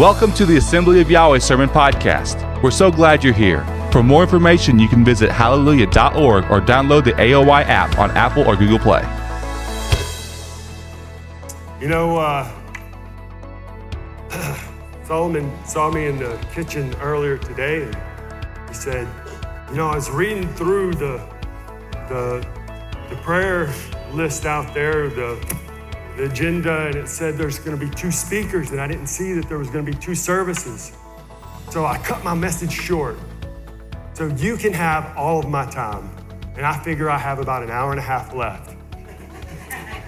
Welcome to the Assembly of Yahweh Sermon Podcast. We're so glad you're here. For more information, you can visit hallelujah.org or download the AOY app on Apple or Google Play. You know, uh, Solomon saw me in the kitchen earlier today and he said, You know, I was reading through the, the, the prayer list out there, the, the agenda, and it said there's going to be two speakers, and I didn't see that there was going to be two services. So I cut my message short. So you can have all of my time. And I figure I have about an hour and a half left.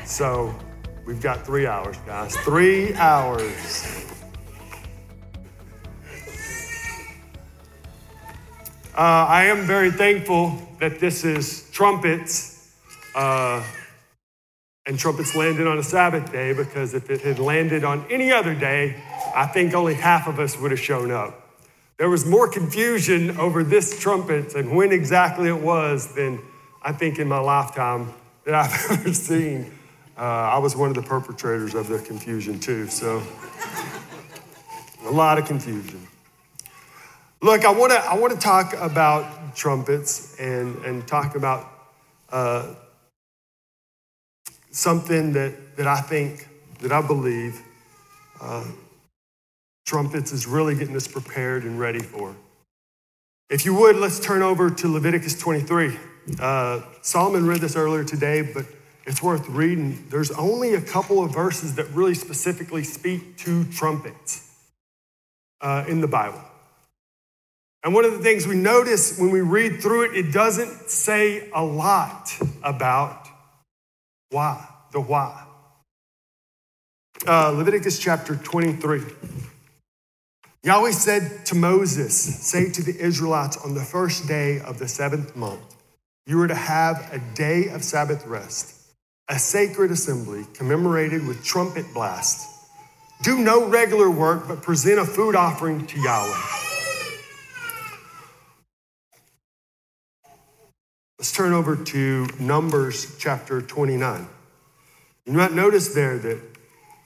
So we've got three hours, guys. Three hours. Uh, I am very thankful that this is trumpets, uh, and trumpets landed on a Sabbath day because if it had landed on any other day, I think only half of us would have shown up. There was more confusion over this trumpet and when exactly it was than I think in my lifetime that I've ever seen. Uh, I was one of the perpetrators of the confusion too, so a lot of confusion. Look, I want to I want to talk about trumpets and and talk about uh, something that that I think that I believe uh, trumpets is really getting us prepared and ready for. If you would, let's turn over to Leviticus 23. Uh, Solomon read this earlier today, but it's worth reading. There's only a couple of verses that really specifically speak to trumpets uh, in the Bible. And one of the things we notice when we read through it, it doesn't say a lot about why, the why. Uh, Leviticus chapter 23. Yahweh said to Moses, Say to the Israelites on the first day of the seventh month, you are to have a day of Sabbath rest, a sacred assembly commemorated with trumpet blasts. Do no regular work, but present a food offering to Yahweh. Let's turn over to Numbers chapter 29. You might notice there that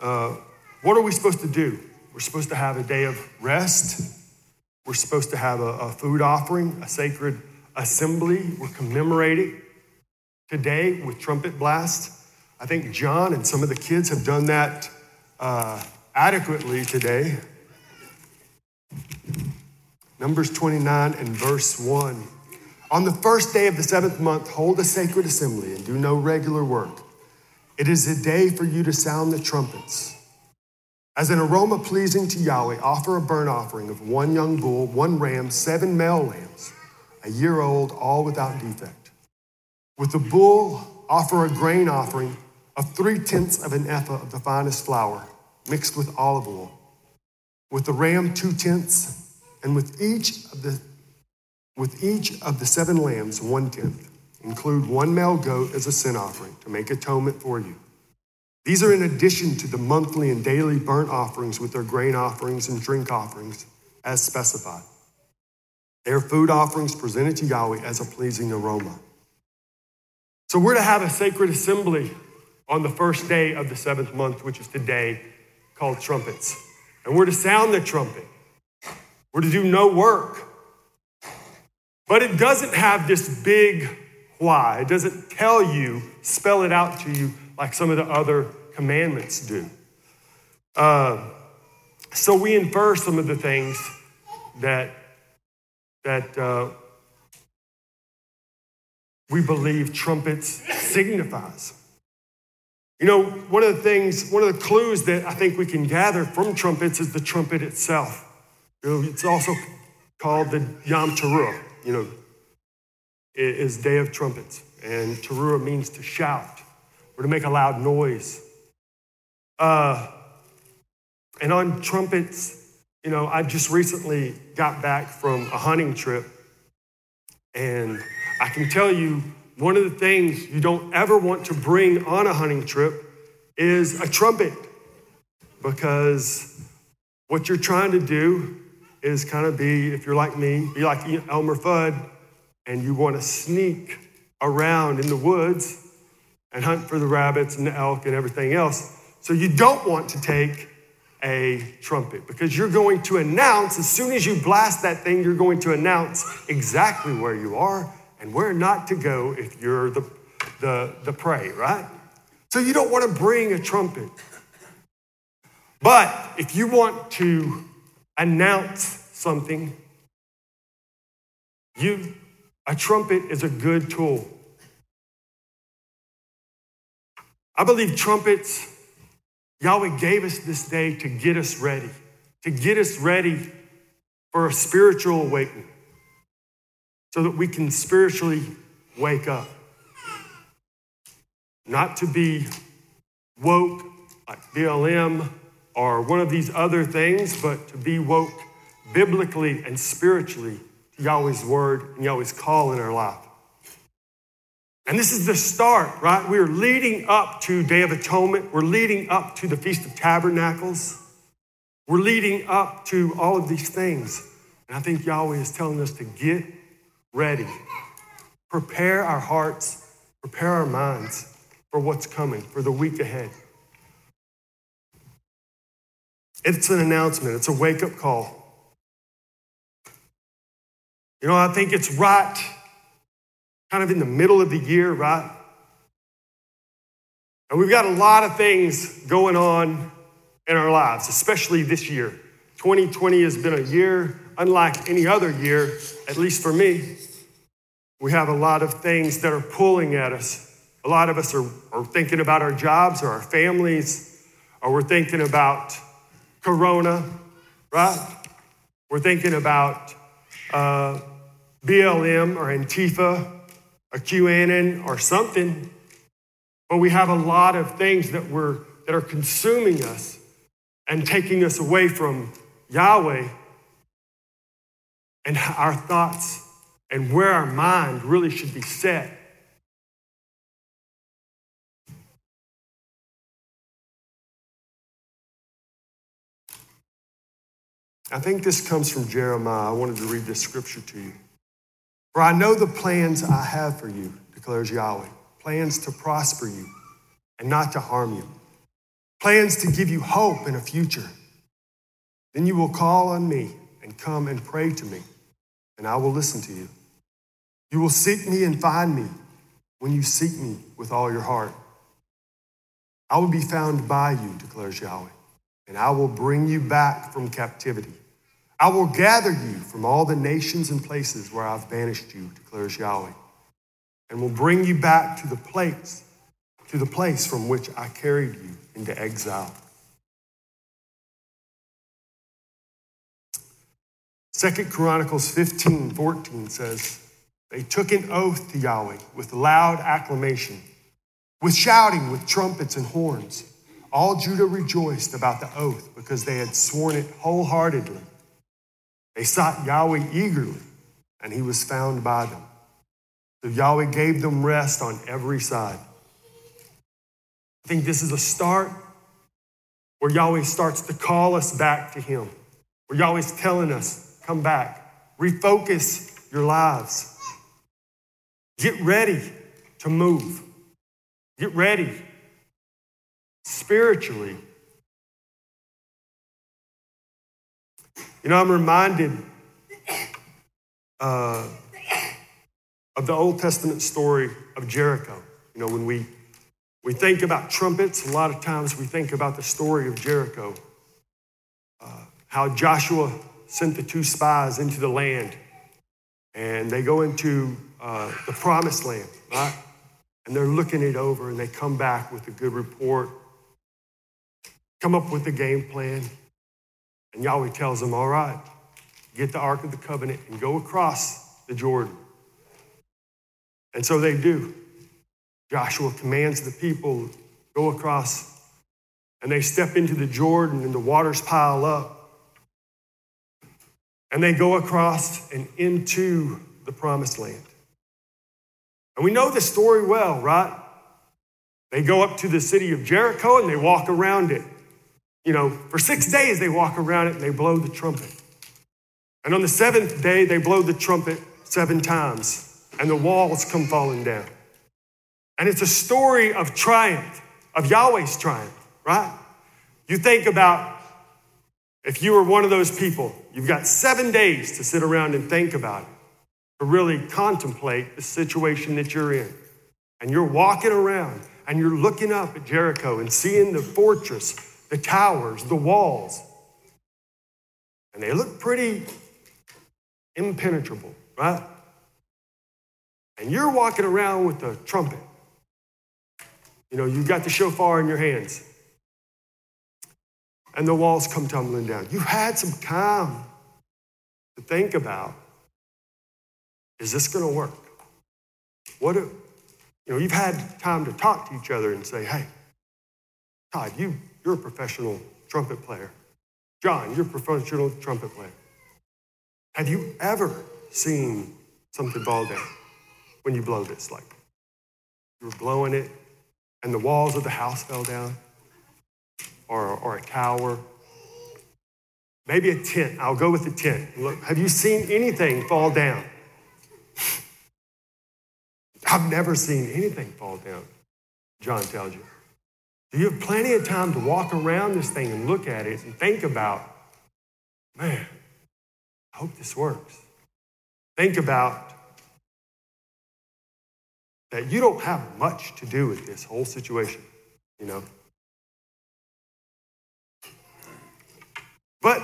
uh, what are we supposed to do? We're supposed to have a day of rest. We're supposed to have a, a food offering, a sacred assembly. We're commemorating today with trumpet blast. I think John and some of the kids have done that uh, adequately today. Numbers 29 and verse 1. On the first day of the seventh month, hold a sacred assembly and do no regular work. It is a day for you to sound the trumpets. As an aroma pleasing to Yahweh, offer a burnt offering of one young bull, one ram, seven male lambs, a year old, all without defect. With the bull, offer a grain offering of three tenths of an ephah of the finest flour, mixed with olive oil. With the ram, two tenths, and with each of the with each of the seven lambs, one tenth. Include one male goat as a sin offering to make atonement for you. These are in addition to the monthly and daily burnt offerings with their grain offerings and drink offerings as specified. They are food offerings presented to Yahweh as a pleasing aroma. So we're to have a sacred assembly on the first day of the seventh month, which is today, called trumpets. And we're to sound the trumpet. We're to do no work. But it doesn't have this big why. It doesn't tell you, spell it out to you like some of the other commandments do. Uh, so we infer some of the things that that uh, we believe trumpets signifies. You know, one of the things, one of the clues that I think we can gather from trumpets is the trumpet itself. You know, it's also called the Yom Teruah you know, is Day of Trumpets. And Teruah means to shout or to make a loud noise. Uh, and on trumpets, you know, I just recently got back from a hunting trip. And I can tell you, one of the things you don't ever want to bring on a hunting trip is a trumpet. Because what you're trying to do is kind of be, if you're like me, be like Elmer Fudd, and you want to sneak around in the woods and hunt for the rabbits and the elk and everything else. So you don't want to take a trumpet because you're going to announce, as soon as you blast that thing, you're going to announce exactly where you are and where not to go if you're the, the, the prey, right? So you don't want to bring a trumpet. But if you want to announce something, you a trumpet is a good tool. I believe trumpets, Yahweh gave us this day to get us ready, to get us ready for a spiritual awakening so that we can spiritually wake up. Not to be woke like BLM or one of these other things, but to be woke biblically and spiritually Yahweh's word and Yahweh's call in our life. And this is the start, right? We are leading up to Day of Atonement. We're leading up to the Feast of Tabernacles. We're leading up to all of these things. And I think Yahweh is telling us to get ready, prepare our hearts, prepare our minds for what's coming, for the week ahead. It's an announcement, it's a wake up call. You know, I think it's right kind of in the middle of the year, right? And we've got a lot of things going on in our lives, especially this year. 2020 has been a year unlike any other year, at least for me. We have a lot of things that are pulling at us. A lot of us are, are thinking about our jobs or our families, or we're thinking about Corona, right? We're thinking about uh, BLM or Antifa a QAnon or something, but we have a lot of things that, we're, that are consuming us and taking us away from Yahweh and our thoughts and where our mind really should be set. I think this comes from Jeremiah. I wanted to read this scripture to you. For I know the plans I have for you, declares Yahweh plans to prosper you and not to harm you, plans to give you hope and a future. Then you will call on me and come and pray to me, and I will listen to you. You will seek me and find me when you seek me with all your heart. I will be found by you, declares Yahweh, and I will bring you back from captivity. I will gather you from all the nations and places where I've banished you, declares Yahweh, and will bring you back to the place, to the place from which I carried you into exile. Second Chronicles 15, 14 says, They took an oath to Yahweh with loud acclamation, with shouting, with trumpets and horns. All Judah rejoiced about the oath because they had sworn it wholeheartedly. They sought Yahweh eagerly, and he was found by them. So Yahweh gave them rest on every side. I think this is a start where Yahweh starts to call us back to him, where Yahweh's telling us, come back, refocus your lives, get ready to move, get ready spiritually You know, I'm reminded uh, of the Old Testament story of Jericho. You know, when we, we think about trumpets, a lot of times we think about the story of Jericho. Uh, how Joshua sent the two spies into the land, and they go into uh, the promised land, right? And they're looking it over, and they come back with a good report, come up with a game plan. And Yahweh tells them, All right, get the Ark of the Covenant and go across the Jordan. And so they do. Joshua commands the people go across, and they step into the Jordan, and the waters pile up. And they go across and into the promised land. And we know the story well, right? They go up to the city of Jericho and they walk around it. You know, for six days they walk around it and they blow the trumpet. And on the seventh day, they blow the trumpet seven times and the walls come falling down. And it's a story of triumph, of Yahweh's triumph, right? You think about If you were one of those people, you've got seven days to sit around and think about it, to really contemplate the situation that you're in. And you're walking around and you're looking up at Jericho and seeing the fortress, the towers, the walls. And they look pretty impenetrable, right? And you're walking around with a trumpet. You know, you've got the shofar in your hands and the walls come tumbling down. You've had some time to think about is this going to work? What if, you know, you've had time to talk to each other and say, hey, Todd, you, you're a professional trumpet player. John, you're a professional trumpet player. Have you ever seen something fall down when you blow this? Like you were blowing it and the walls of the house fell down? or, or a tower. Maybe a tent. I'll go with a tent. Look, have you seen anything fall down? I've never seen anything fall down, John tells you. You have plenty of time to walk around this thing and look at it and think about, man, I hope this works. Think about that you don't have much to do with this whole situation, you know. But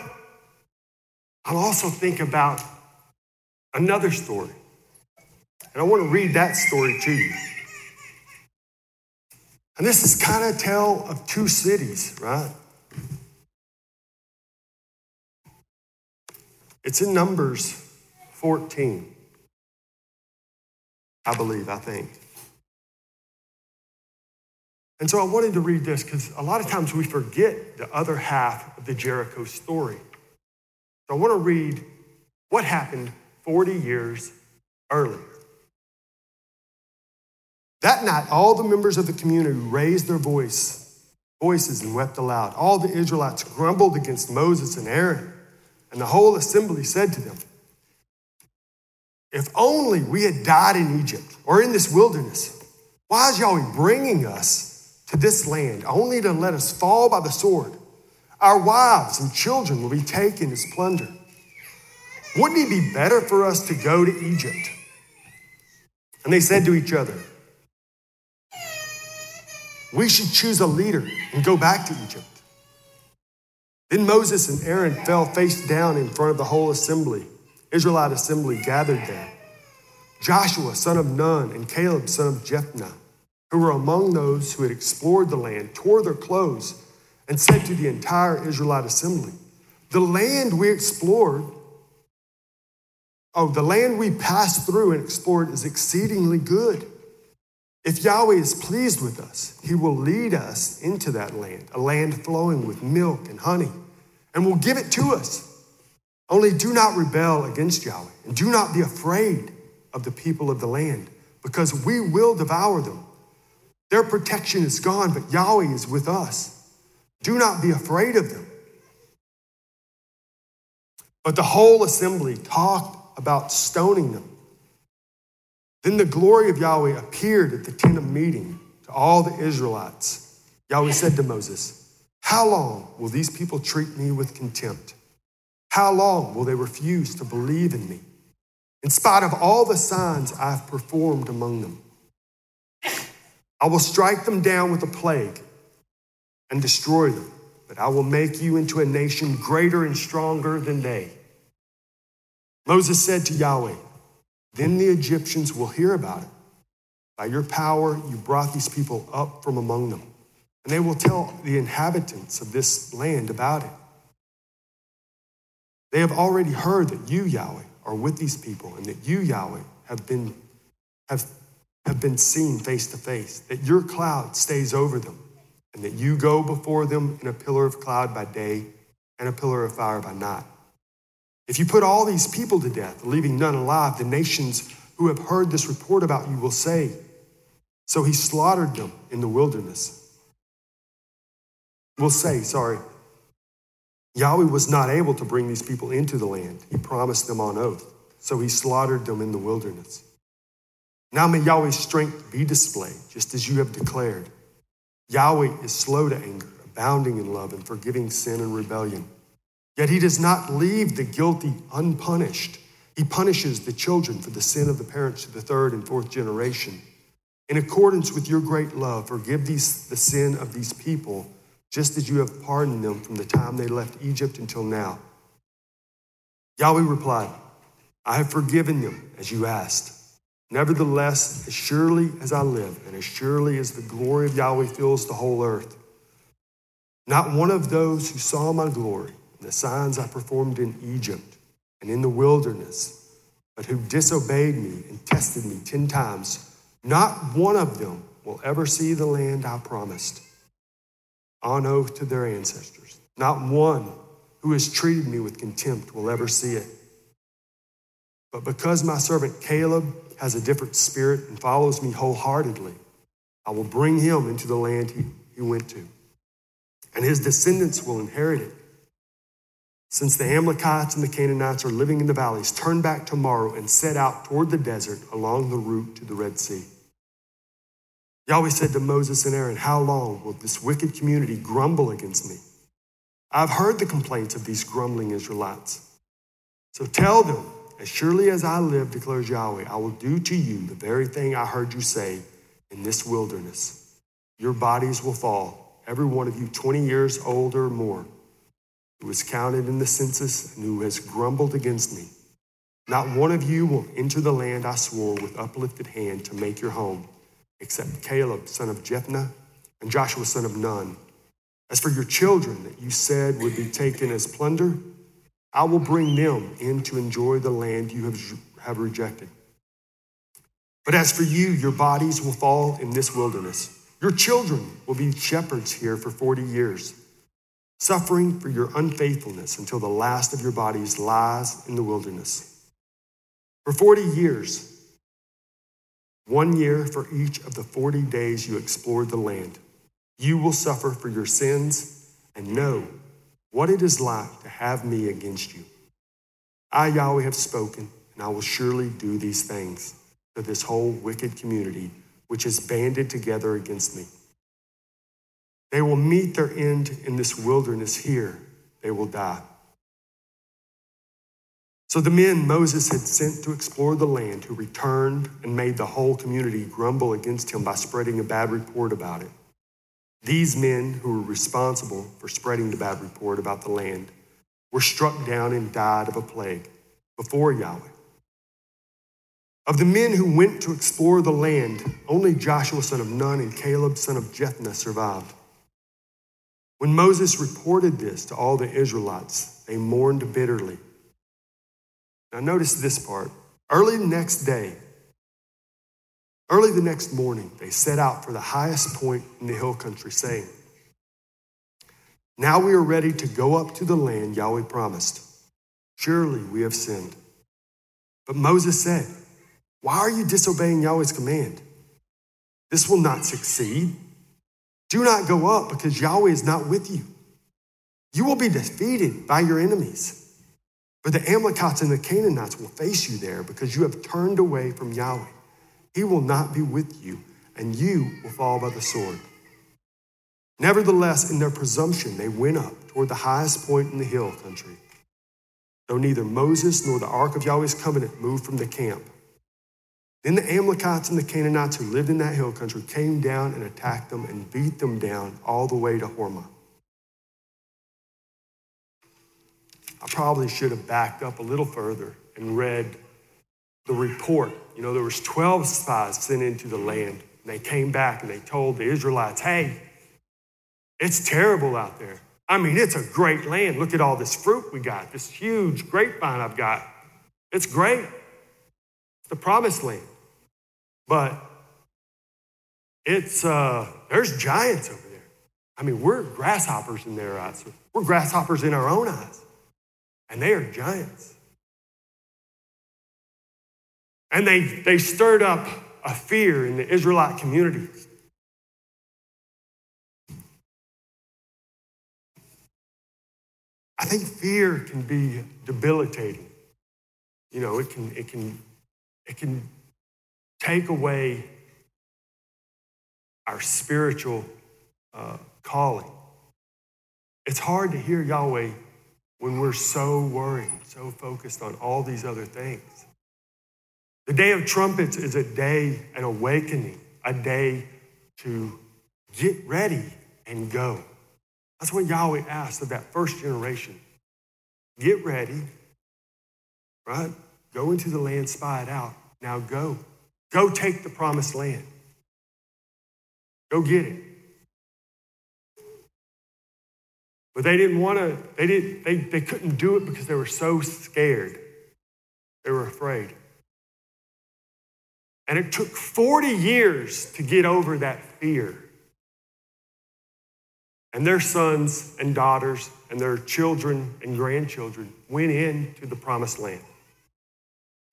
I'll also think about another story. And I want to read that story to you. And this is kind of a tale of two cities, right? It's in Numbers 14, I believe, I think. And so I wanted to read this because a lot of times we forget the other half of the Jericho story. So I want to read what happened 40 years earlier. That night, all the members of the community raised their voice, voices and wept aloud. All the Israelites grumbled against Moses and Aaron, and the whole assembly said to them, If only we had died in Egypt or in this wilderness. Why is Yahweh bringing us to this land, only to let us fall by the sword. Our wives and children will be taken as plunder. Wouldn't it be better for us to go to Egypt? And they said to each other, We should choose a leader and go back to Egypt. Then Moses and Aaron fell face down in front of the whole assembly, Israelite assembly gathered there. Joshua, son of Nun, and Caleb, son of Jephunneh who were among those who had explored the land, tore their clothes and said to the entire Israelite assembly, The land we explored, oh, the land we passed through and explored is exceedingly good. If Yahweh is pleased with us, he will lead us into that land, a land flowing with milk and honey, and will give it to us. Only do not rebel against Yahweh, and do not be afraid of the people of the land, because we will devour them. Their protection is gone, but Yahweh is with us. Do not be afraid of them. But the whole assembly talked about stoning them. Then the glory of Yahweh appeared at the tent of meeting to all the Israelites. Yahweh said to Moses, How long will these people treat me with contempt? How long will they refuse to believe in me, in spite of all the signs I've performed among them? I will strike them down with a plague and destroy them, but I will make you into a nation greater and stronger than they. Moses said to Yahweh, Then the Egyptians will hear about it. By your power, you brought these people up from among them, and they will tell the inhabitants of this land about it. They have already heard that you, Yahweh, are with these people, and that you, Yahweh, have been have have been seen face to face, that your cloud stays over them, and that you go before them in a pillar of cloud by day and a pillar of fire by night. If you put all these people to death, leaving none alive, the nations who have heard this report about you will say, So he slaughtered them in the wilderness. Will say, sorry, Yahweh was not able to bring these people into the land. He promised them on oath. So he slaughtered them in the wilderness. Now may Yahweh's strength be displayed, just as you have declared. Yahweh is slow to anger, abounding in love, and forgiving sin and rebellion. Yet he does not leave the guilty unpunished. He punishes the children for the sin of the parents to the third and fourth generation. In accordance with your great love, forgive these, the sin of these people, just as you have pardoned them from the time they left Egypt until now. Yahweh replied, I have forgiven them as you asked. Nevertheless, as surely as I live, and as surely as the glory of Yahweh fills the whole earth, not one of those who saw my glory the signs I performed in Egypt and in the wilderness, but who disobeyed me and tested me ten times, not one of them will ever see the land I promised on oath to their ancestors. Not one who has treated me with contempt will ever see it. But because my servant Caleb has a different spirit and follows me wholeheartedly, I will bring him into the land he, he went to, and his descendants will inherit it. Since the Amalekites and the Canaanites are living in the valleys, turn back tomorrow and set out toward the desert along the route to the Red Sea. Yahweh said to Moses and Aaron, How long will this wicked community grumble against me? I've heard the complaints of these grumbling Israelites. So tell them, as surely as I live, declares Yahweh, I will do to you the very thing I heard you say in this wilderness. Your bodies will fall, every one of you 20 years old or more, who was counted in the census and who has grumbled against me. Not one of you will enter the land I swore with uplifted hand to make your home, except Caleb, son of Jephunneh, and Joshua, son of Nun. As for your children that you said would be taken as plunder, I will bring them in to enjoy the land you have, have rejected. But as for you, your bodies will fall in this wilderness. Your children will be shepherds here for 40 years, suffering for your unfaithfulness until the last of your bodies lies in the wilderness. For 40 years, one year for each of the 40 days you explored the land, you will suffer for your sins and know what it is like to have me against you. I, Yahweh, have spoken, and I will surely do these things to this whole wicked community which is banded together against me. They will meet their end in this wilderness here, they will die. So the men Moses had sent to explore the land, who returned and made the whole community grumble against him by spreading a bad report about it. These men who were responsible for spreading the bad report about the land were struck down and died of a plague before Yahweh. Of the men who went to explore the land, only Joshua son of Nun and Caleb son of Jephunneh survived. When Moses reported this to all the Israelites, they mourned bitterly. Now, notice this part. Early the next day, Early the next morning, they set out for the highest point in the hill country, saying, Now we are ready to go up to the land Yahweh promised. Surely we have sinned. But Moses said, Why are you disobeying Yahweh's command? This will not succeed. Do not go up because Yahweh is not with you. You will be defeated by your enemies. But the Amalekites and the Canaanites will face you there because you have turned away from Yahweh. He will not be with you, and you will fall by the sword. Nevertheless, in their presumption, they went up toward the highest point in the hill country. Though neither Moses nor the ark of Yahweh's covenant moved from the camp. Then the Amalekites and the Canaanites who lived in that hill country came down and attacked them and beat them down all the way to Hormah. I probably should have backed up a little further and read the report. You know, there was 12 spies sent into the land. And they came back and they told the Israelites, hey, it's terrible out there. I mean, it's a great land. Look at all this fruit we got, this huge grapevine I've got. It's great. It's the promised land. But it's uh, there's giants over there. I mean, we're grasshoppers in their eyes. We're grasshoppers in our own eyes. And they are giants. And they, they stirred up a fear in the Israelite community. I think fear can be debilitating. You know, it can, it can, it can take away our spiritual uh, calling. It's hard to hear Yahweh when we're so worried, so focused on all these other things. The day of trumpets is a day, an awakening, a day to get ready and go. That's what Yahweh asked of that first generation. Get ready, right? Go into the land, spy it out. Now go. Go take the promised land. Go get it. But they didn't want to, they, didn't, they, they couldn't do it because they were so scared. They were afraid. And it took 40 years to get over that fear. And their sons and daughters and their children and grandchildren went into the promised land.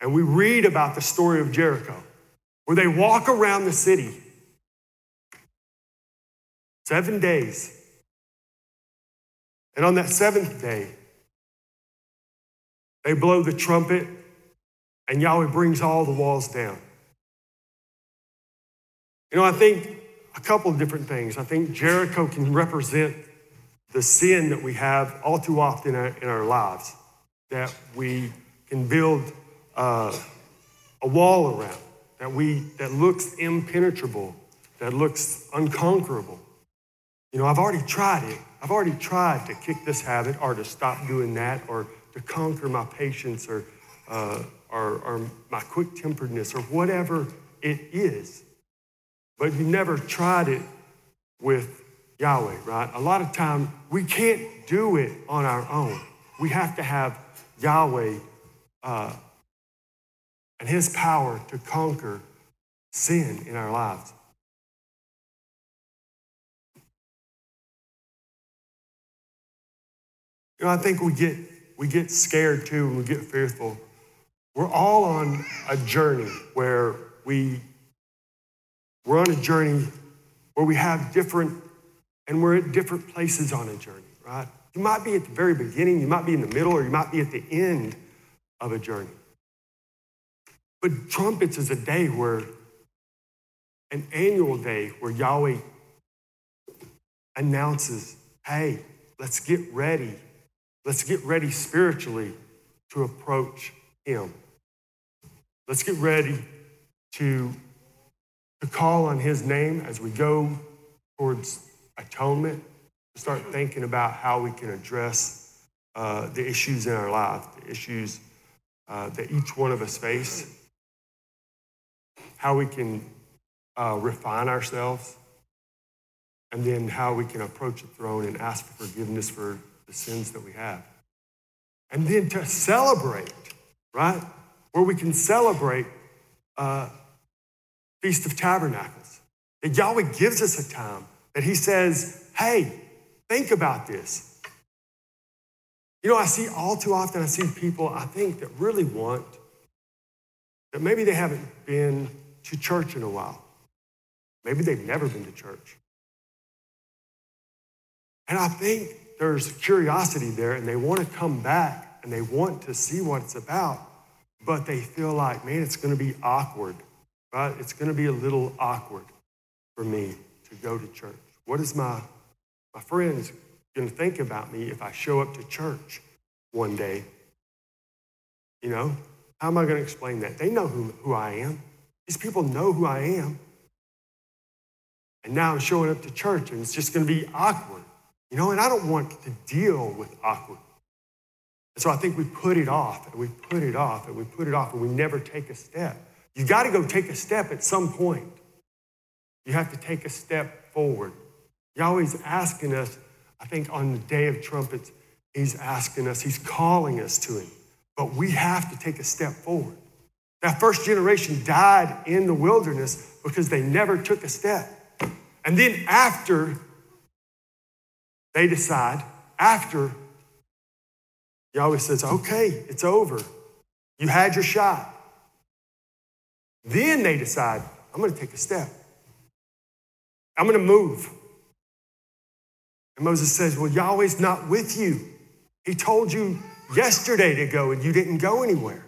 And we read about the story of Jericho, where they walk around the city seven days. And on that seventh day, they blow the trumpet, and Yahweh brings all the walls down. You know, I think a couple of different things. I think Jericho can represent the sin that we have all too often in our, in our lives, that we can build uh, a wall around, that, we, that looks impenetrable, that looks unconquerable. You know, I've already tried it. I've already tried to kick this habit or to stop doing that or to conquer my patience or, uh, or, or my quick temperedness or whatever it is. But you never tried it with Yahweh, right? A lot of time we can't do it on our own. We have to have Yahweh uh, and His power to conquer sin in our lives. You know, I think we get we get scared too and we get fearful. We're all on a journey where we we're on a journey where we have different, and we're at different places on a journey, right? You might be at the very beginning, you might be in the middle, or you might be at the end of a journey. But trumpets is a day where, an annual day where Yahweh announces, hey, let's get ready. Let's get ready spiritually to approach Him. Let's get ready to to call on his name as we go towards atonement, to start thinking about how we can address uh, the issues in our life, the issues uh, that each one of us face, how we can uh, refine ourselves, and then how we can approach the throne and ask for forgiveness for the sins that we have. And then to celebrate, right? Where we can celebrate uh, Feast of Tabernacles. That Yahweh gives us a time that He says, hey, think about this. You know, I see all too often, I see people I think that really want, that maybe they haven't been to church in a while. Maybe they've never been to church. And I think there's curiosity there, and they want to come back and they want to see what it's about, but they feel like, man, it's going to be awkward right? It's going to be a little awkward for me to go to church. What is my, my friends going to think about me if I show up to church one day? You know, how am I going to explain that? They know who, who I am. These people know who I am. And now I'm showing up to church and it's just going to be awkward. You know, and I don't want to deal with awkward. And so I think we put it off and we put it off and we put it off and we never take a step. You got to go take a step at some point. You have to take a step forward. Yahweh's asking us, I think on the day of trumpets, He's asking us, He's calling us to Him. But we have to take a step forward. That first generation died in the wilderness because they never took a step. And then after they decide, after Yahweh says, okay, it's over. You had your shot. Then they decide, I'm going to take a step. I'm going to move. And Moses says, Well, Yahweh's not with you. He told you yesterday to go and you didn't go anywhere.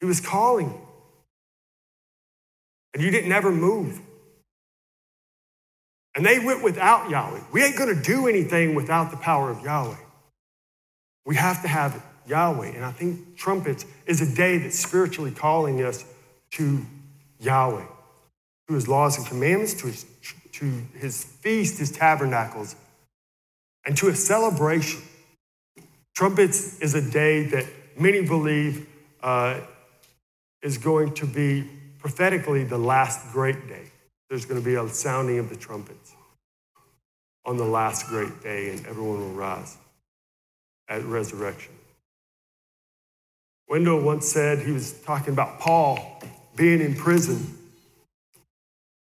He was calling. And you didn't ever move. And they went without Yahweh. We ain't going to do anything without the power of Yahweh. We have to have Yahweh. And I think trumpets is a day that's spiritually calling us to Yahweh, to his laws and commandments, to his, to his feast, his tabernacles, and to a celebration. Trumpets is a day that many believe uh, is going to be prophetically the last great day. There's going to be a sounding of the trumpets on the last great day, and everyone will rise at resurrection. Wendell once said he was talking about Paul being in prison,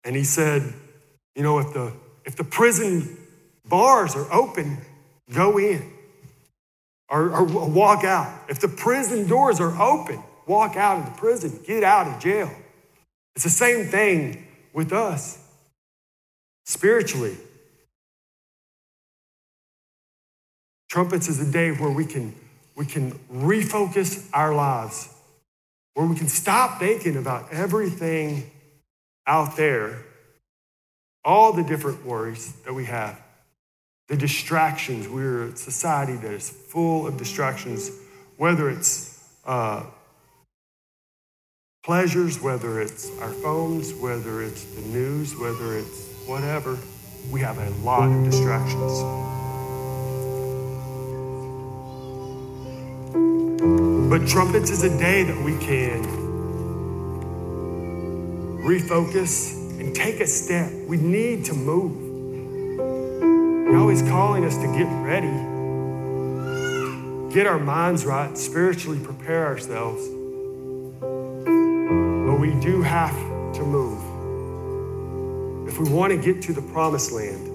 and he said, "You know, if the if the prison bars are open, go in or, or walk out. If the prison doors are open, walk out of the prison, get out of jail." It's the same thing with us spiritually. Trumpets is a day where we can, we can refocus our lives, where we can stop thinking about everything out there, all the different worries that we have, the distractions. We're a society that is full of distractions, whether it's uh, pleasures, whether it's our phones, whether it's the news, whether it's whatever. We have a lot of distractions. But trumpets is a day that we can refocus and take a step. We need to move. Always calling us to get ready, get our minds right, spiritually prepare ourselves. We do have to move. If we want to get to the promised land,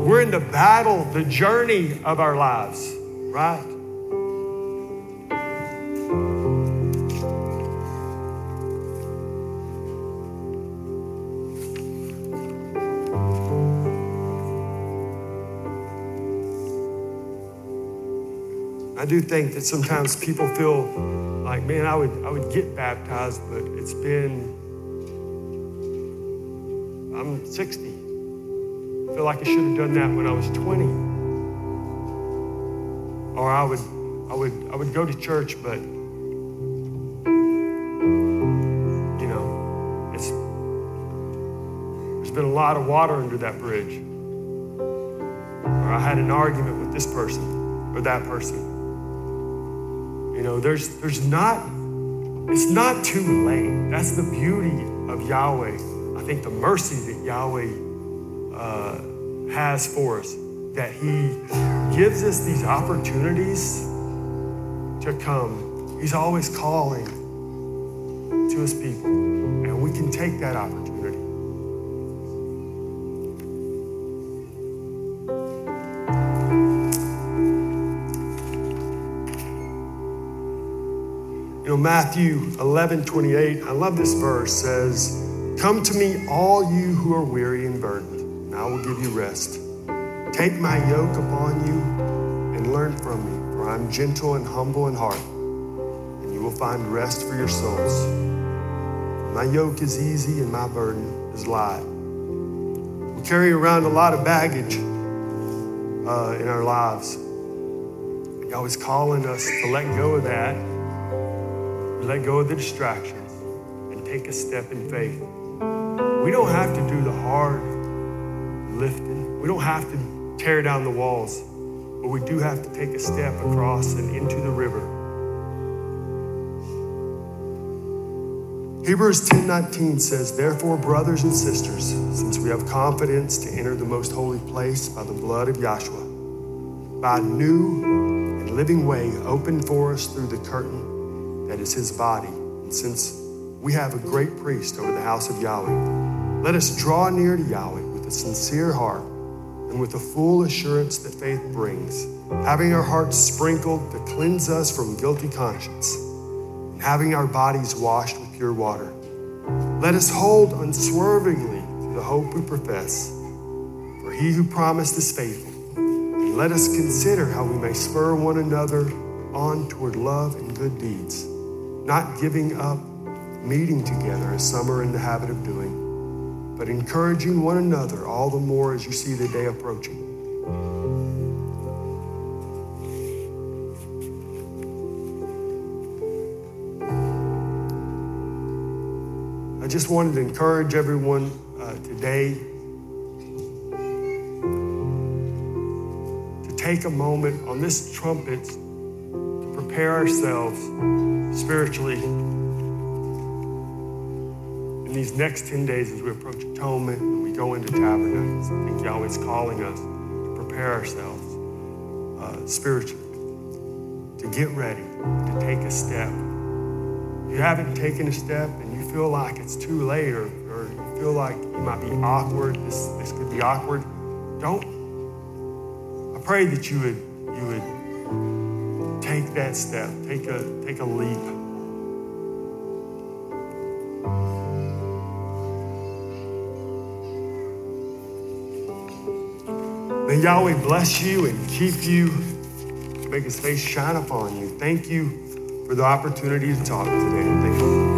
we're in the battle, the journey of our lives right? I do think that sometimes people feel like, man, I would, I would get baptized, but it's been, I'm 60. I feel like I should have done that when I was 20 or I would, I would, I would go to church, but you know, it's there's been a lot of water under that bridge. Or I had an argument with this person or that person. You know, there's there's not it's not too late. That's the beauty of Yahweh. I think the mercy that Yahweh uh, has for us that He gives us these opportunities to come. He's always calling to His people, and we can take that opportunity. Matthew 11 28, I love this verse, says, Come to me, all you who are weary and burdened, and I will give you rest. Take my yoke upon you and learn from me, for I'm gentle and humble in heart, and you will find rest for your souls. My yoke is easy and my burden is light. We carry around a lot of baggage uh, in our lives. God is calling us to let go of that, let go of the distractions, and take a step in faith. We don't have to do the hard lifting. We don't have to tear down the walls, but we do have to take a step across and into the river. Hebrews 10:19 says, "Therefore, brothers and sisters, since we have confidence to enter the most holy place by the blood of Yahshua, by a new and living way opened for us through the curtain that is his body, and since we have a great priest over the house of Yahweh, let us draw near to Yahweh with a sincere heart and with the full assurance that faith brings, having our hearts sprinkled to cleanse us from guilty conscience, and having our bodies washed with pure water. Let us hold unswervingly to the hope we profess, for he who promised is faithful. And let us consider how we may spur one another on toward love and good deeds, not giving up meeting together as some are in the habit of doing, but encouraging one another all the more as you see the day approaching. I just wanted to encourage everyone uh, today to take a moment on this trumpet prepare ourselves spiritually in these next 10 days as we approach atonement and we go into tabernacles. I think Yahweh's calling us to prepare ourselves uh, spiritually, to get ready, to take a step. If you haven't taken a step and you feel like it's too late or, or you feel like you might be awkward, this, this could be awkward, don't. I pray that you would, you would take that step, take a, take a leap. May Yahweh bless you and keep you, make his face shine upon you. Thank you for the opportunity to talk today.